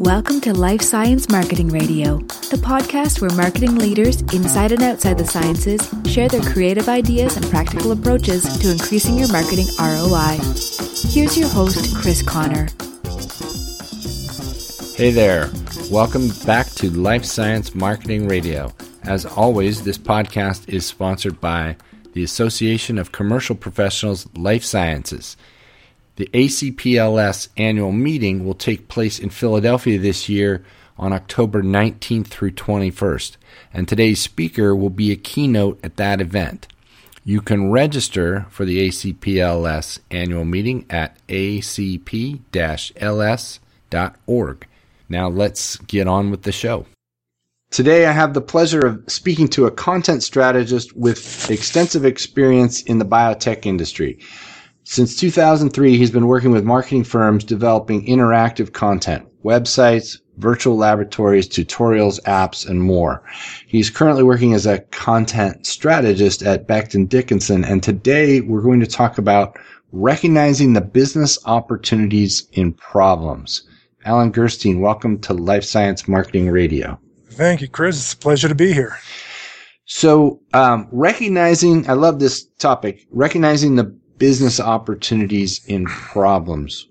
Welcome to Life Science Marketing Radio, the podcast where marketing leaders inside and outside the sciences share their creative ideas and practical approaches to increasing your marketing ROI. Here's your host, Chris Connor. Hey there. Welcome back to Life Science Marketing Radio. As always, this podcast is sponsored by the Association of Commercial Professionals Life Sciences. The ACPLS annual meeting will take place in Philadelphia this year on October 19th through 21st, and today's speaker will be a keynote at that event. You can register for the ACPLS annual meeting at acp ls.org. Now let's get on with the show. Today, I have the pleasure of speaking to a content strategist with extensive experience in the biotech industry. Since 2003, he's been working with marketing firms developing interactive content, websites, virtual laboratories, tutorials, apps, and more. He's currently working as a content strategist at Becton Dickinson, and today we're going to talk about recognizing the business opportunities in problems. Alan Gerstein, welcome to Life Science Marketing Radio. Thank you, Chris. It's a pleasure to be here. So, um, recognizing, I love this topic, recognizing the business opportunities in problems.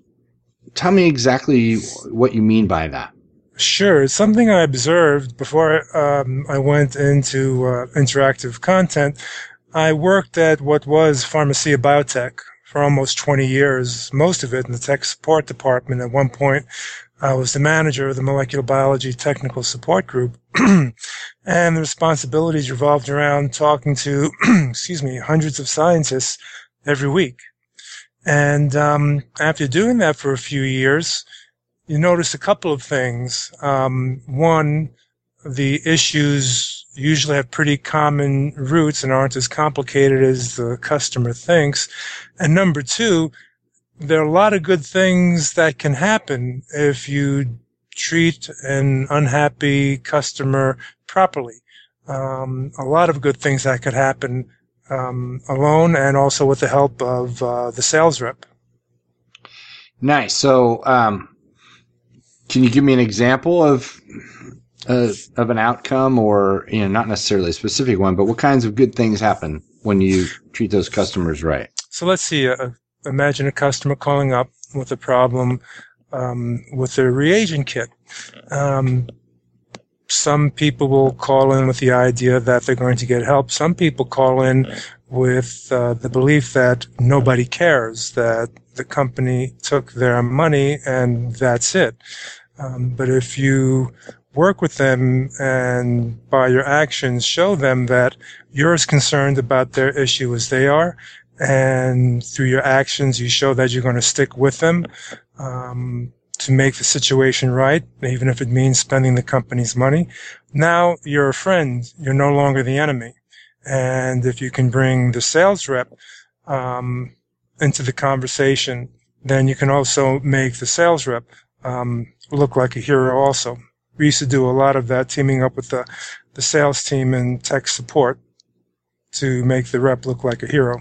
Tell me exactly what you mean by that. Sure. Something I observed before um, I went into uh, interactive content. I worked at what was Pharmacia Biotech for almost 20 years, most of it in the tech support department. At one point, I was the manager of the molecular biology technical support group. and the responsibilities revolved around talking to, excuse me, hundreds of scientists every week. And um, after doing that for a few years, you notice a couple of things. Um, one, the issues usually have pretty common roots and aren't as complicated as the customer thinks. And number two, there are a lot of good things that can happen if you treat an unhappy customer properly. Um, a lot of good things that could happen um, alone and also with the help of uh, the sales rep. Nice. So, um, can you give me an example of uh, of an outcome, or you know, not necessarily a specific one, but what kinds of good things happen when you treat those customers right? So let's see. Uh, imagine a customer calling up with a problem um, with their reagent kit. Um, some people will call in with the idea that they're going to get help. Some people call in with uh, the belief that nobody cares, that the company took their money and that's it. Um, but if you work with them and by your actions show them that you're as concerned about their issue as they are, and through your actions you show that you're going to stick with them, um, to make the situation right, even if it means spending the company's money. Now you're a friend. You're no longer the enemy. And if you can bring the sales rep um, into the conversation, then you can also make the sales rep um, look like a hero also. We used to do a lot of that, teaming up with the, the sales team and tech support to make the rep look like a hero.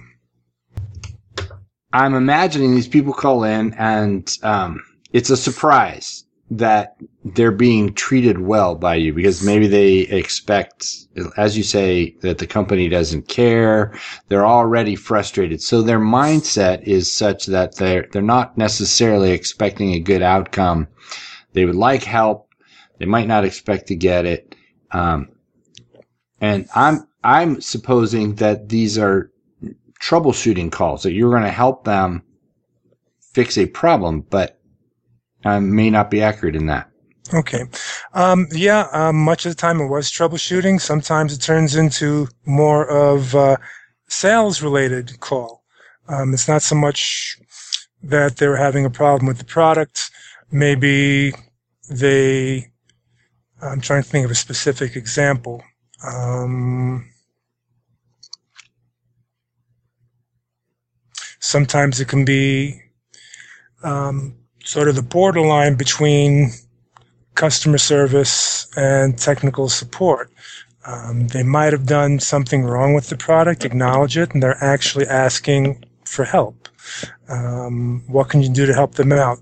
I'm imagining these people call in and um, it's a surprise that they're being treated well by you because maybe they expect, as you say, that the company doesn't care. They're already frustrated. So their mindset is such that they're, they're not necessarily expecting a good outcome. They would like help. They might not expect to get it. Um, and I'm, I'm supposing that these are troubleshooting calls that you're going to help them fix a problem, but I may not be accurate in that. Okay. Um, yeah, um, much of the time it was troubleshooting. Sometimes it turns into more of a sales related call. Um, it's not so much that they're having a problem with the product. Maybe they, I'm trying to think of a specific example. Um, sometimes it can be um, sort of the borderline between customer service and technical support. Um, they might have done something wrong with the product, acknowledge it, and they're actually asking for help. Um, what can you do to help them out?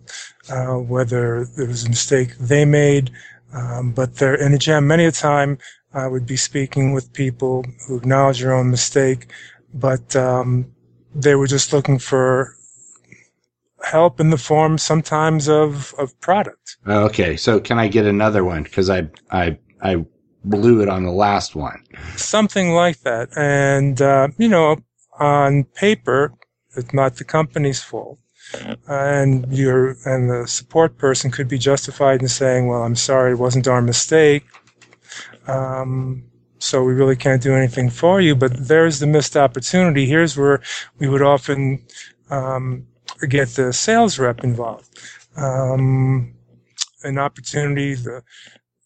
Uh, whether there was a mistake they made, um, but there, in a jam, many a time I would be speaking with people who acknowledge their own mistake, but um, they were just looking for help in the form sometimes of, of product. Okay, so can I get another one? Because I I I blew it on the last one. Something like that, and uh, you know, on paper, it's not the company's fault. And your and the support person could be justified in saying, "Well, I'm sorry, it wasn't our mistake. Um, so we really can't do anything for you." But there's the missed opportunity. Here's where we would often um, get the sales rep involved. Um, an opportunity to,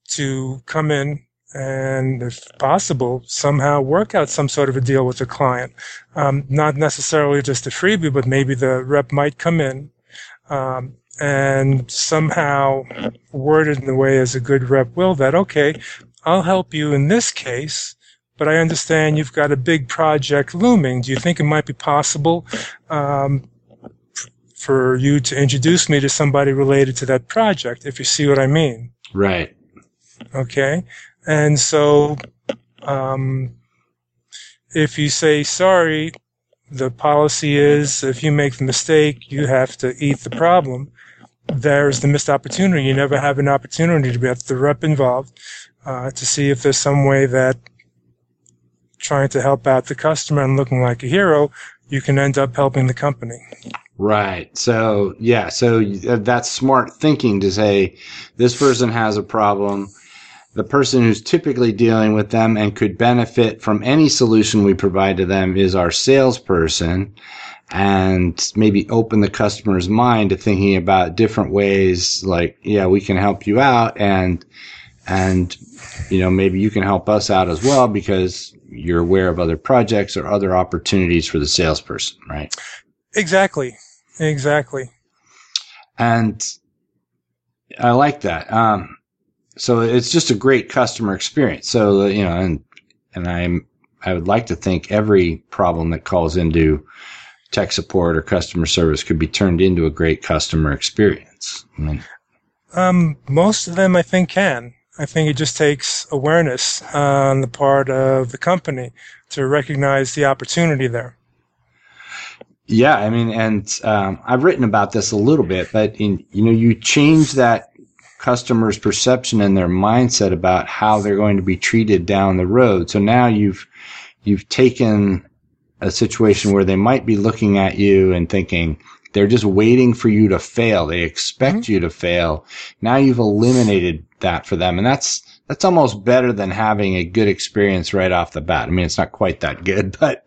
to come in and if possible, somehow work out some sort of a deal with the client. Um, not necessarily just a freebie, but maybe the rep might come in um, and somehow word it in a way as a good rep will that, okay, I'll help you in this case, but I understand you've got a big project looming. Do you think it might be possible um, for you to introduce me to somebody related to that project, if you see what I mean? Right. Okay. And so, um, if you say sorry, the policy is if you make the mistake, you have to eat the problem. There's the missed opportunity. You never have an opportunity to get the rep involved uh, to see if there's some way that trying to help out the customer and looking like a hero, you can end up helping the company. Right. So, yeah. So uh, that's smart thinking to say this person has a problem the person who's typically dealing with them and could benefit from any solution we provide to them is our salesperson and maybe open the customer's mind to thinking about different ways like yeah we can help you out and and you know maybe you can help us out as well because you're aware of other projects or other opportunities for the salesperson right exactly exactly and i like that um, so it's just a great customer experience. So you know, and and I'm I would like to think every problem that calls into tech support or customer service could be turned into a great customer experience. I mean, um, most of them I think can. I think it just takes awareness on the part of the company to recognize the opportunity there. Yeah, I mean, and um, I've written about this a little bit, but in you know, you change that customers' perception and their mindset about how they're going to be treated down the road. So now you've you've taken a situation where they might be looking at you and thinking they're just waiting for you to fail. They expect mm-hmm. you to fail. Now you've eliminated that for them. And that's, that's almost better than having a good experience right off the bat. I mean, it's not quite that good, but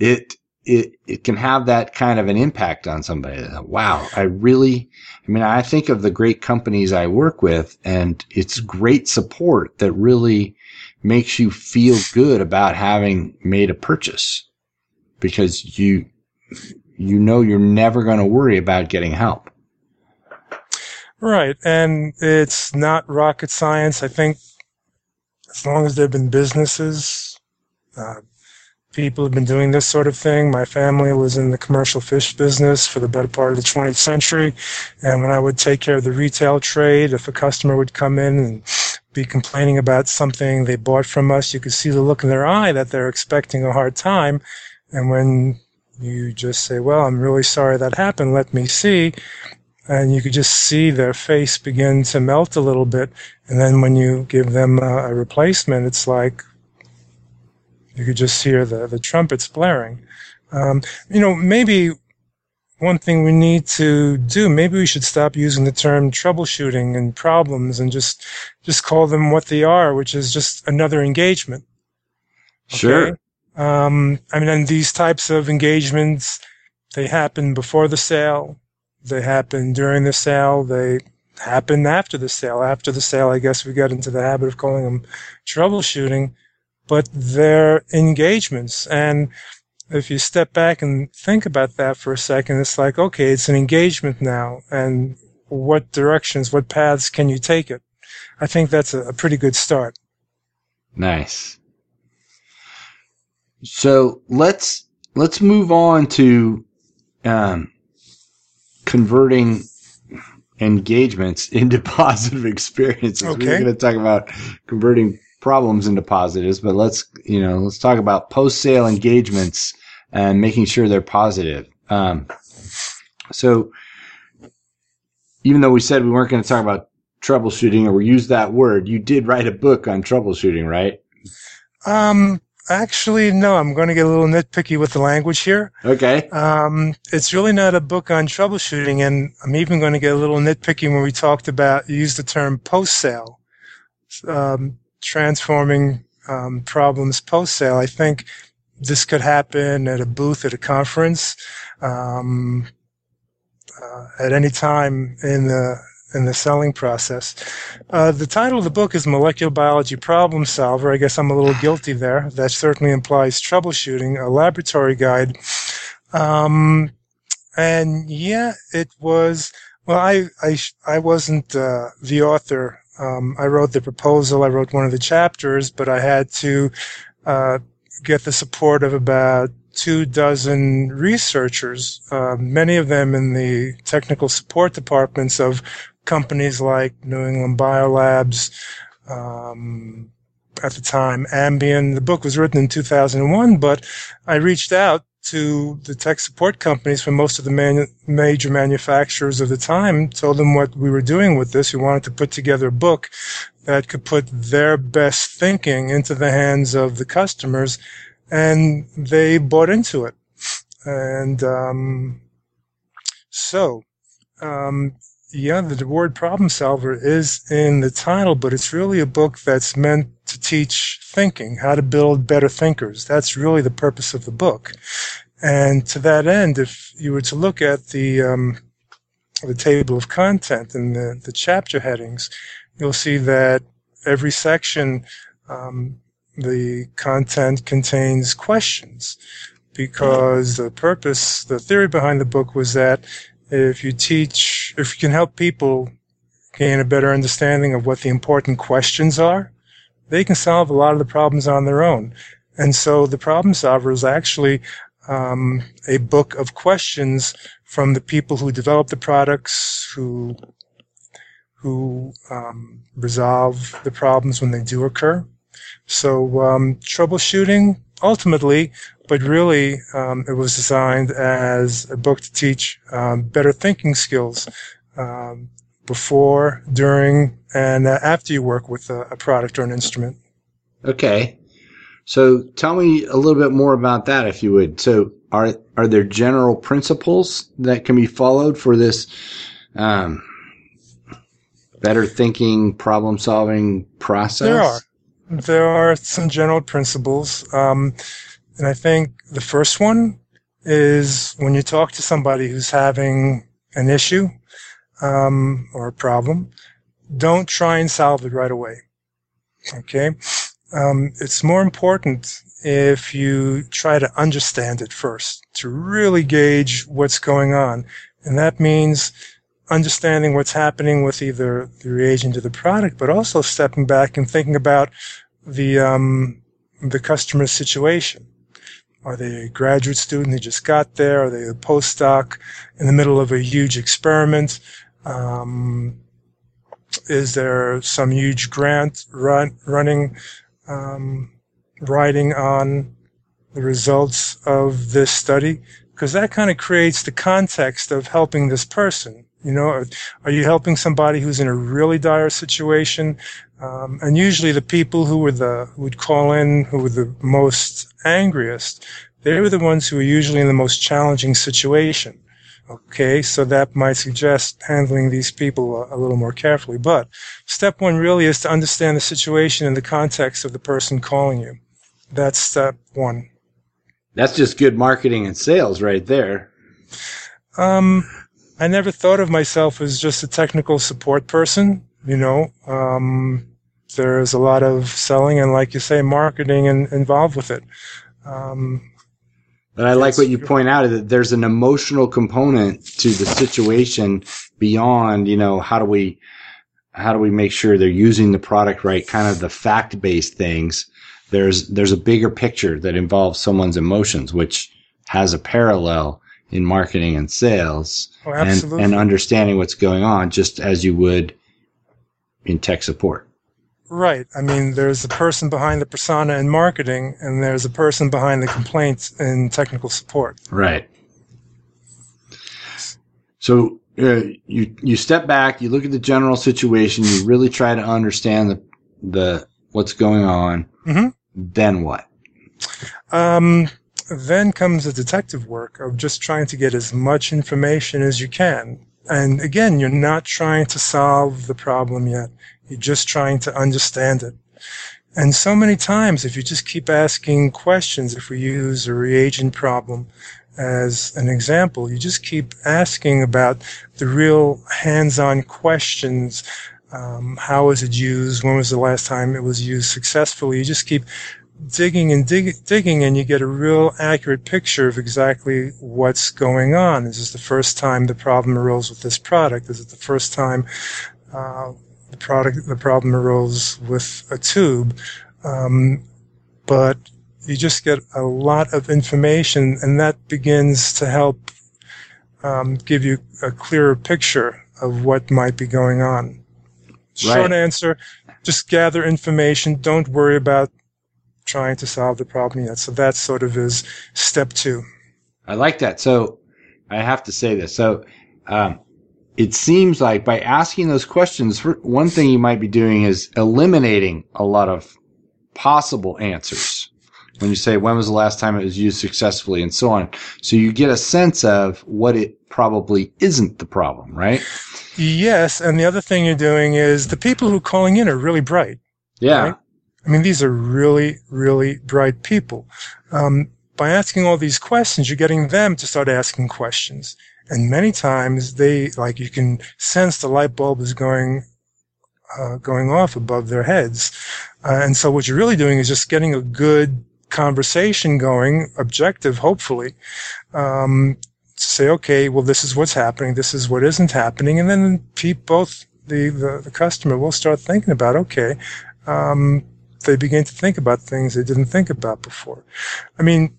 it, it, it can have that kind of an impact on somebody. Wow. I really, I mean, I think of the great companies I work with and it's great support that really makes you feel good about having made a purchase because you, you know, you're never going to worry about getting help. Right. And it's not rocket science. I think as long as there have been businesses, uh, people have been doing this sort of thing. My family was in the commercial fish business for the better part of the 20th century. And when I would take care of the retail trade, if a customer would come in and be complaining about something they bought from us, you could see the look in their eye that they're expecting a hard time. And when you just say, well, I'm really sorry that happened. Let me see. And you could just see their face begin to melt a little bit. And then when you give them a, a replacement, it's like, you could just hear the, the trumpets blaring. Um, you know, maybe one thing we need to do, maybe we should stop using the term troubleshooting and problems and just, just call them what they are, which is just another engagement. Okay? Sure. Um, I mean, and these types of engagements, they happen before the sale. They happen during the sale. They happen after the sale. After the sale, I guess we got into the habit of calling them troubleshooting but their engagements. And if you step back and think about that for a second, it's like, okay, it's an engagement now. And what directions, what paths can you take it? I think that's a, pretty good start. Nice. So let's, let's move on to, um, converting engagements into positive experiences. Okay. We're going to talk about converting problems into positives, but let's, you know, let's talk about post sale engagements and making sure they're positive. Um, so even though we said we weren't going to talk about troubleshooting or we use that word, you did write a book on troubleshooting, right? Um, actually, no, I'm going to get a little nitpicky with the language here. Okay. Um, it's really not a book on troubleshooting, and I'm even going to get a little nitpicky when we talked about use the term post sale, um, transforming um, problems post sale. I think this could happen at a booth at a conference, um, uh, at any time in the in the selling process. Uh, the title of the book is Molecular Biology Problem Solver. I guess I'm a little guilty there. That certainly implies troubleshooting, a laboratory guide. Um, and yeah, it was, well, I, I, I wasn't, uh, the author. Um, I wrote the proposal. I wrote one of the chapters, but I had to, uh, get the support of about two dozen researchers, uh, many of them in the technical support departments of companies like New England Biolabs, um, at the time, Ambion. The book was written in 2001, but I reached out to the tech support companies from most of the major manufacturers of the time, told them what we were doing with this. We wanted to put together a book that could put their best thinking into the hands of the customers, and they bought into it. And um, so, um, yeah, the word problem solver is in the title, but it's really a book that's meant to teach thinking, how to build better thinkers. That's really the purpose of the book. And to that end, if you were to look at the um, the table of content and the, the chapter headings, you'll see that every section, um, the content contains questions because the purpose, the theory behind the book was that if you teach, if you can help people gain a better understanding of what the important questions are, they can solve a lot of the problems on their own. And so the problem solver is actually um, a book of questions from the people who develop the products, who who um, resolve the problems when they do occur. So um, troubleshooting, ultimately, but really, um, it was designed as a book to teach um, better thinking skills um, before, during, and uh, after you work with a, a, product or an instrument. Okay, so tell me a little bit more about that, if you would. So, are are there general principles that can be followed for this um, better thinking, problem solving process? There are. There are some general principles. Um, and I think the first one is when you talk to somebody who's having an issue um, or a problem, don't try and solve it right away. Okay? Um, it's more important if you try to understand it first, to really gauge what's going on. And that means understanding what's happening with either the reagent or the product, but also stepping back and thinking about the um, the customer's situation. Are they a graduate student who just got there? Are they a postdoc in the middle of a huge experiment? Um, is there some huge grant run, running, um, riding on the results of this study? Because that kind of creates the context of helping this person. You know, are, are you helping somebody who's in a really dire situation? Um, and usually the people who were the, who would call in, who were the most angriest, they were the ones who were usually in the most challenging situation. Okay, so that might suggest handling these people a, a, little more carefully. But step one really is to understand the situation in the context of the person calling you. That's step one. That's just good marketing and sales right there. Um, I never thought of myself as just a technical support person. You know, um, there's a lot of selling and, like you say, marketing in, involved with it. Um, but I like what you point out that there's an emotional component to the situation beyond, you know, how do we, how do we make sure they're using the product right? Kind of the fact based things. There's, there's a bigger picture that involves someone's emotions, which has a parallel in marketing and sales Oh, and, and understanding what's going on just as you would in tech support. Right. I mean, there's a person behind the persona in marketing, and there's a person behind the complaints in technical support. Right. So uh, you you step back, you look at the general situation, you really try to understand the the what's going on. Mhm. Then what? Um, then comes the detective work of just trying to get as much information as you can. And again, you're not trying to solve the problem yet. You're just trying to understand it. And so many times, if you just keep asking questions, if we use a reagent problem as an example, you just keep asking about the real hands-on questions. Um, how was it used? When was the last time it was used successfully? You just keep digging and dig, digging and you get a real accurate picture of exactly what's going on. Is this the first time the problem arose with this product? Is it the first time uh, the product the problem arose with a tube? Um, but you just get a lot of information, and that begins to help um, give you a clearer picture of what might be going on. Short answer: just gather information. Don't worry about trying to solve the problem yet. So that sort of is step two. I like that. So I have to say this. So um, it seems like by asking those questions, one thing you might be doing is eliminating a lot of possible answers. When you say when was the last time it was used successfully and so on. So you get a sense of what it probably isn't the problem, right? Yes, and the other thing you're doing is the people who are calling in are really bright. Yeah. Right. I mean, these are really, really bright people. Um, by asking all these questions, you're getting them to start asking questions. And many times they, like, you can sense the light bulb is going, uh, going off above their heads. Uh, and so what you're really doing is just getting a good conversation going, objective, hopefully. Um, say, okay, well, this is what's happening. This is what isn't happening. And then both the, the, the customer will start thinking about, okay, um, they begin to think about things they didn't think about before. I mean,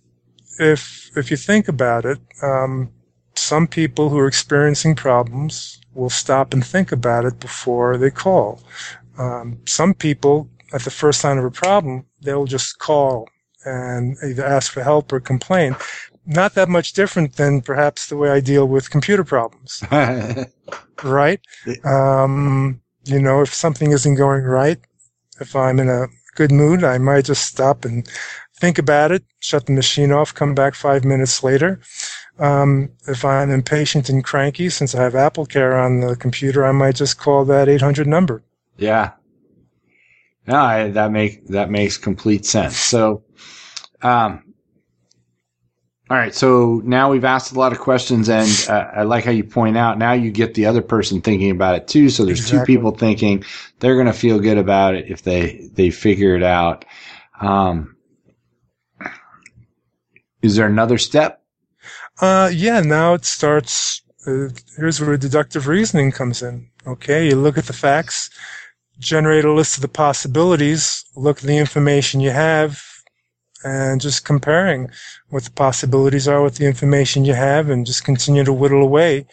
if if you think about it, um, some people who are experiencing problems will stop and think about it before they call. Um, some people, at the first sign of a problem, they'll just call and either ask for help or complain. Not that much different than perhaps the way I deal with computer problems right? Um, you know, if something isn't going right, if I'm in a good mood, I might just stop and think about it, shut the machine off, come back five minutes later. Um, if I'm impatient and cranky, since I have Apple Care on the computer, I might just call that 800 number. Yeah. No, I, that make that makes complete sense. So, um, all right. So now we've asked a lot of questions, and uh, I like how you point out. Now you get the other person thinking about it too. So there's Exactly. two people thinking they're going to feel good about it if they they figure it out. Um, is there another step? Uh, yeah, now it starts. Uh, here's where deductive reasoning comes in. Okay, you look at the facts, generate a list of the possibilities, look at the information you have, and just comparing what the possibilities are with the information you have, and just continue to whittle away.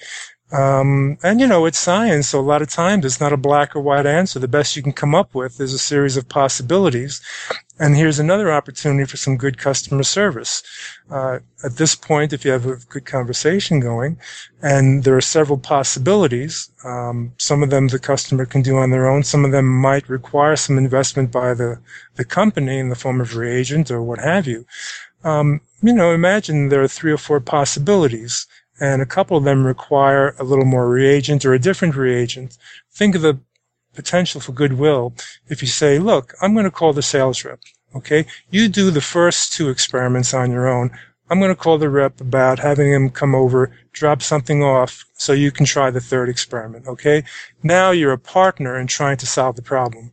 Um, and you know, it's science, so a lot of times it's not a black or white answer. The best you can come up with is a series of possibilities. And here's another opportunity for some good customer service. Uh, at this point, if you have a good conversation going, and there are several possibilities, um, some of them the customer can do on their own. Some of them might require some investment by the, the company in the form of reagent or what have you. Um, you know, imagine there are three or four possibilities, and a couple of them require a little more reagent or a different reagent. Think of the potential for goodwill if you say, look, I'm going to call the sales rep. Okay. You do the first two experiments on your own. I'm going to call the rep about having him come over, drop something off so you can try the third experiment. Okay. Now you're a partner in trying to solve the problem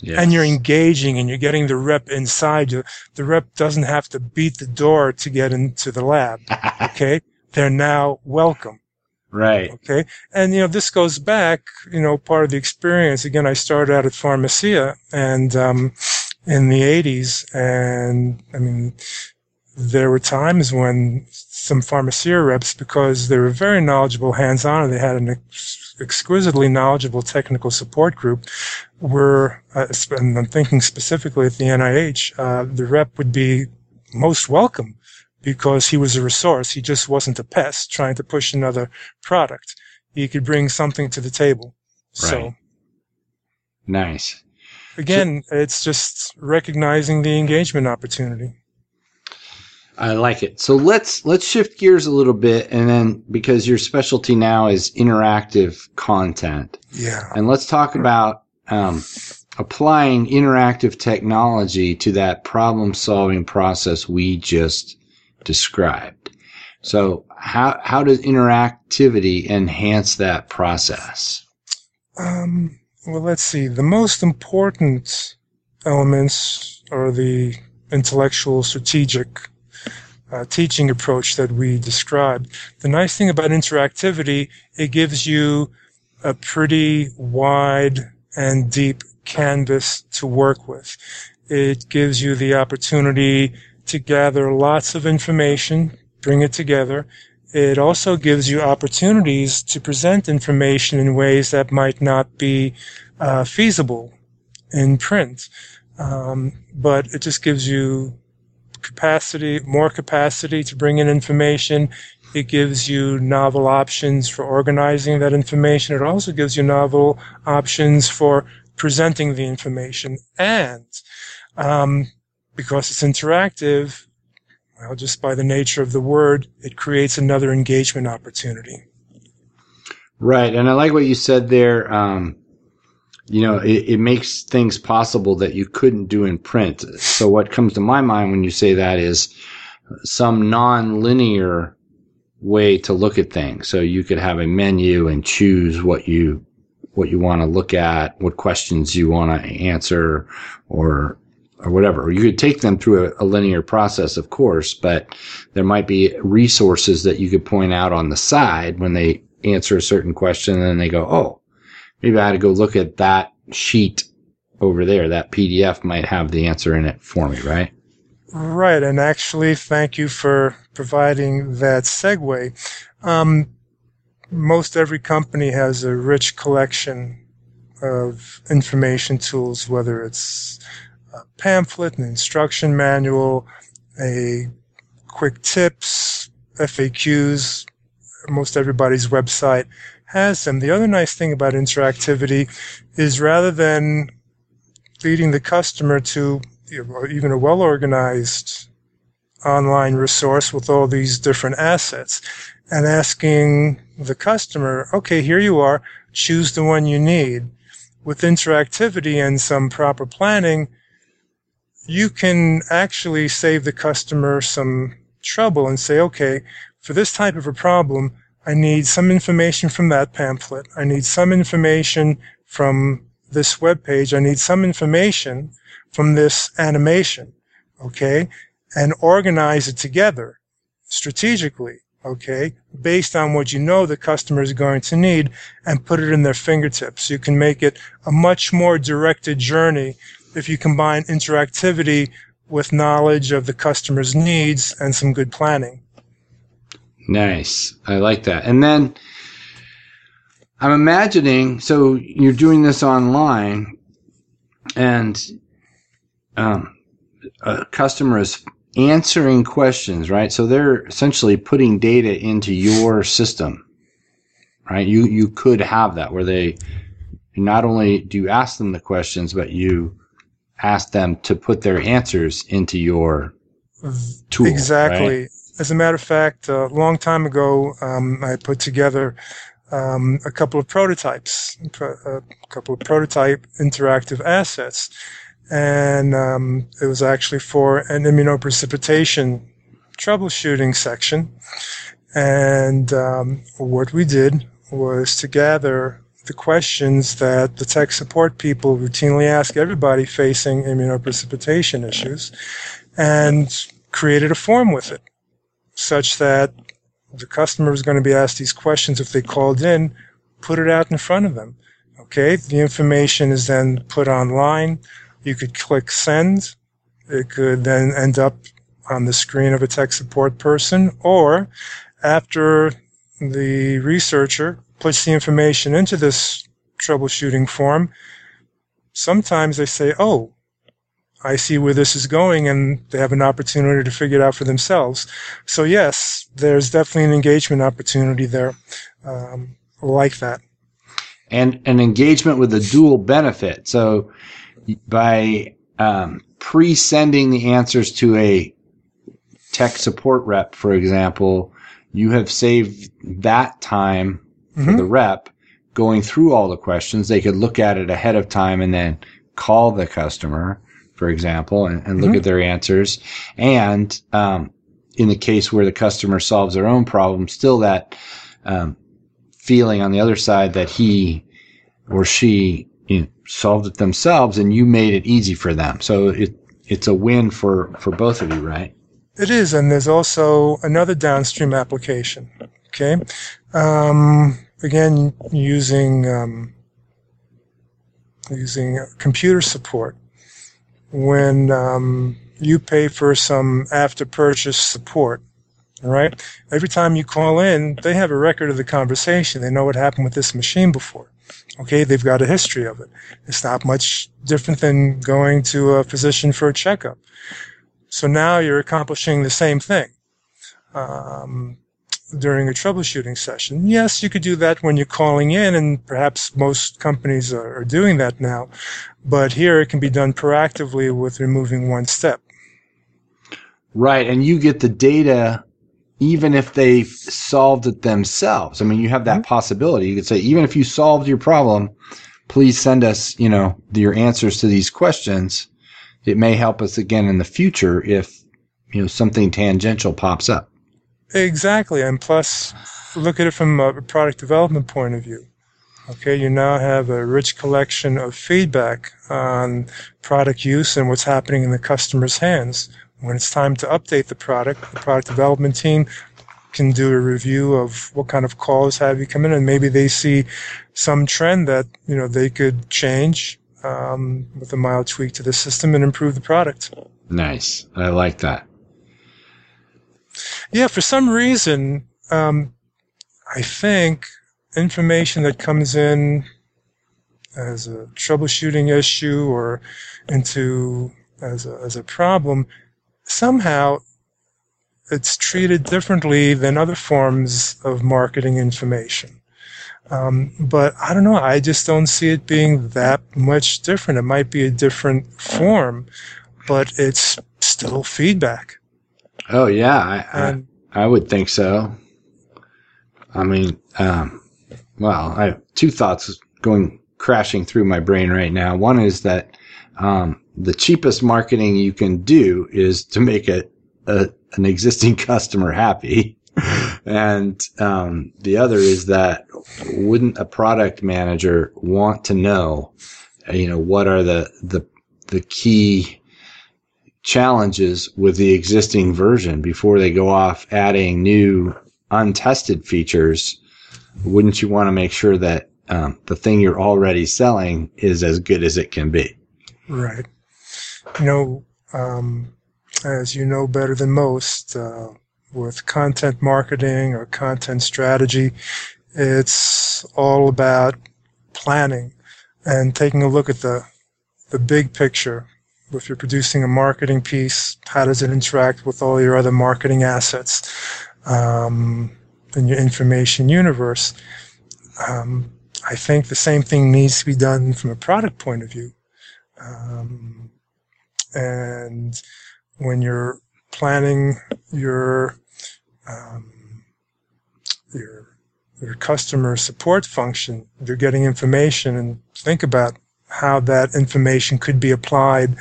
Yes. and you're engaging and you're getting the rep inside you. The rep doesn't have to beat the door to get into the lab. Okay. They're now welcome. right. Okay. And, you know, this goes back, you know, part of the experience. Again, I started out at Pharmacia and, um, in the 80s. And I mean, there were times when some pharmacia reps, because they were very knowledgeable hands-on and they had an ex- exquisitely knowledgeable technical support group, were, uh, and I'm thinking specifically at the NIH, uh, the rep would be most welcome because he was a resource. He just wasn't a pest trying to push another product. He could bring something to the table. Right. So Nice. again, it's just recognizing the engagement opportunity. I like it. So let's let's shift gears a little bit, and then because your specialty now is interactive content, Yeah. and let's talk about um, applying interactive technology to that problem-solving process we just described. So how how does interactivity enhance that process? Um, well, let's see. The most important elements are the intellectual, strategic uh, teaching approach that we described. The nice thing about interactivity, it gives you a pretty wide and deep canvas to work with. It gives you the opportunity to gather lots of information, bring it together. It also gives you opportunities to present information in ways that might not be uh, feasible in print. Um, but it just gives you capacity, more capacity to bring in information. It gives you novel options for organizing that information. It also gives you novel options for presenting the information. And um, because it's interactive, well, just by the nature of the word, it creates another engagement opportunity. Right, and I like what you said there. Um, you know, it, it makes things possible that you couldn't do in print. So what comes to my mind when you say that is some non-linear way to look at things. So you could have a menu and choose what you what you want to look at, what questions you want to answer, or or whatever. You could take them through a, a linear process, of course, but there might be resources that you could point out on the side when they answer a certain question, and they go, "Oh, maybe I had to go look at that sheet over there. That PDF might have the answer in it for me, right?" Right, and actually, thank you for providing that segue. Um, most every company has a rich collection of information tools, whether it's pamphlet, an instruction manual, a quick tips, FAQs. Most everybody's website has them. The other nice thing about interactivity is rather than leading the customer to even a well organized online resource with all these different assets and asking the customer, okay, here you are, choose the one you need. With interactivity and some proper planning, you can actually save the customer some trouble and say, okay, for this type of a problem, I need some information from that pamphlet. I need some information from this web page. I need some information from this animation. Okay. And organize it together strategically. Okay. Based on what you know the customer is going to need and put it in their fingertips. You can make it a much more directed journey if you combine interactivity with knowledge of the customer's needs and some good planning. Nice. I like that. And then I'm imagining, so you're doing this online and um, a customer is answering questions, right? So they're essentially putting data into your system, right? You, you could have that where they not only do you ask them the questions, but you ask them to put their answers into your tool. Exactly. right? As a matter of fact, a long time ago, um, I put together um, a couple of prototypes, a couple of prototype interactive assets. And um, it was actually for an immunoprecipitation troubleshooting section. And um, what we did was to gather the questions that the tech support people routinely ask everybody facing immunoprecipitation issues and created a form with it such that the customer was going to be asked these questions if they called in, put it out in front of them. Okay. The information is then put online. You could click send. It could then end up on the screen of a tech support person, or after the researcher puts the information into this troubleshooting form, sometimes they say, oh, I see where this is going, and they have an opportunity to figure it out for themselves. So yes, there's definitely an engagement opportunity there, um, like that. And an engagement with a dual benefit. So by um, pre-sending the answers to a tech support rep, for example, you have saved that time mm-hmm. for the rep going through all the questions. They could look at it ahead of time and then call the customer for example, and, and look mm-hmm. at their answers. And um, in the case where the customer solves their own problem, still that um, feeling on the other side that he or she you know, solved it themselves, and you made it easy for them. So it it's a win for for both of you, right? It is, and there's also another downstream application. Okay, um, again using um, using computer support when um, you pay for some after purchase support. All right. Every time you call in, they have a record of the conversation. They know what happened with this machine before. Okay. They've got a history of it. It's not much different than going to a physician for a checkup. So now you're accomplishing the same thing. Um, during a troubleshooting session. Yes, you could do that when you're calling in, and perhaps most companies are, are doing that now. But here it can be done proactively with removing one step. Right, and you get the data even if they solved it themselves. I mean, you have that mm-hmm. possibility. You could say, even if you solved your problem, please send us, you know, your answers to these questions. It may help us again in the future if, you know, something tangential pops up. Exactly. And plus, look at it from a product development point of view. Okay, you now have a rich collection of feedback on product use and what's happening in the customer's hands. When it's time to update the product, the product development team can do a review of what kind of calls have you come in, and maybe they see some trend that you know they could change um, with a mild tweak to the system and improve the product. Nice, I like that. Yeah, for some reason, um, I think information that comes in as a troubleshooting issue or into as a, as a problem, somehow it's treated differently than other forms of marketing information. Um, but I don't know. I just don't see it being that much different. It might be a different form, but it's still feedback. Oh yeah, I, I, I would think so. I mean, um, well, I have two thoughts going crashing through my brain right now. One is that um, the cheapest marketing you can do is to make a, a an existing customer happy. and um, the other is that wouldn't a product manager want to know, you know, what are the the the key challenges with the existing version before they go off adding new untested features, wouldn't you want to make sure that um, the thing you're already selling is as good as it can be? Right. You know, um, as you know better than most, uh, with content marketing or content strategy, it's all about planning and taking a look at the the big picture if you're producing a marketing piece, how does it interact with all your other marketing assets um, in your information universe? Um, I think the same thing needs to be done from a product point of view. Um, and when you're planning your um, your your customer support function, you're getting information and think about how that information could be applied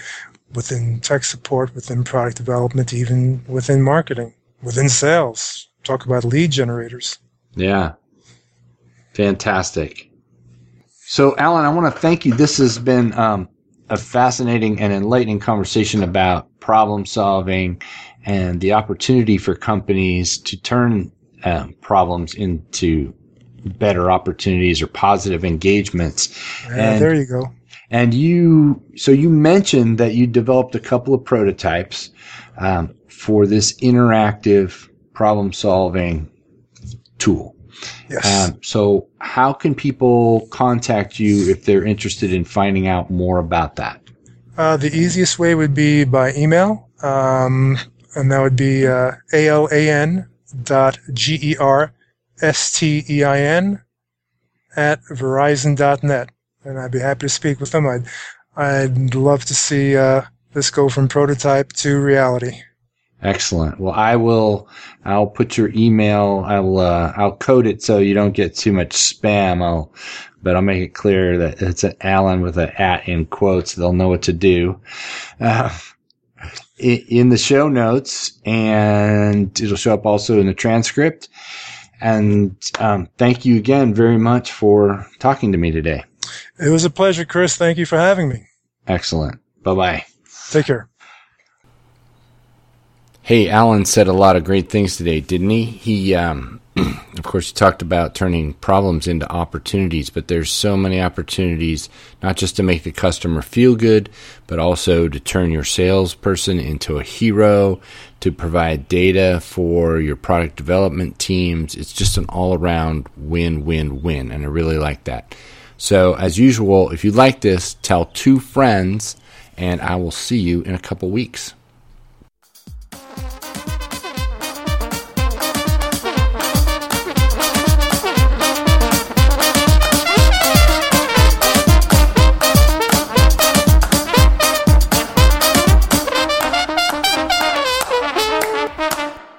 within tech support, within product development, even within marketing, within sales. Talk about lead generators. Yeah. Fantastic. So, Alan, I want to thank you. This has been um, a fascinating and enlightening conversation about problem solving and the opportunity for companies to turn um, problems into better opportunities or positive engagements. Yeah, and, there you go. And you, so you mentioned that you developed a couple of prototypes um, for this interactive problem solving tool. Yes. Um, so, how can people contact you if they're interested in finding out more about that? Uh, the easiest way would be by email, um, and that would be uh, alan dot g e r s t e i n at verizon.net, and I'd be happy to speak with them. I'd I'd love to see uh, this go from prototype to reality. Excellent. Well, I will. I'll put your email. I'll. Uh, I'll code it so you don't get too much spam. I'll, but I'll make it clear that it's an Alan with an at in quotes. They'll know what to do. Uh, in the show notes, and it'll show up also in the transcript. And um, thank you again very much for talking to me today. It was a pleasure, Chris. Thank you for having me. Excellent. Bye bye. Take care. Hey, Alan said a lot of great things today, didn't he? He, um, of course, he talked about turning problems into opportunities, but there's so many opportunities, not just to make the customer feel good, but also to turn your salesperson into a hero, to provide data for your product development teams. It's just an all around win, win, win. And I really like that. So, as usual, if you like this, tell two friends, and I will see you in a couple weeks.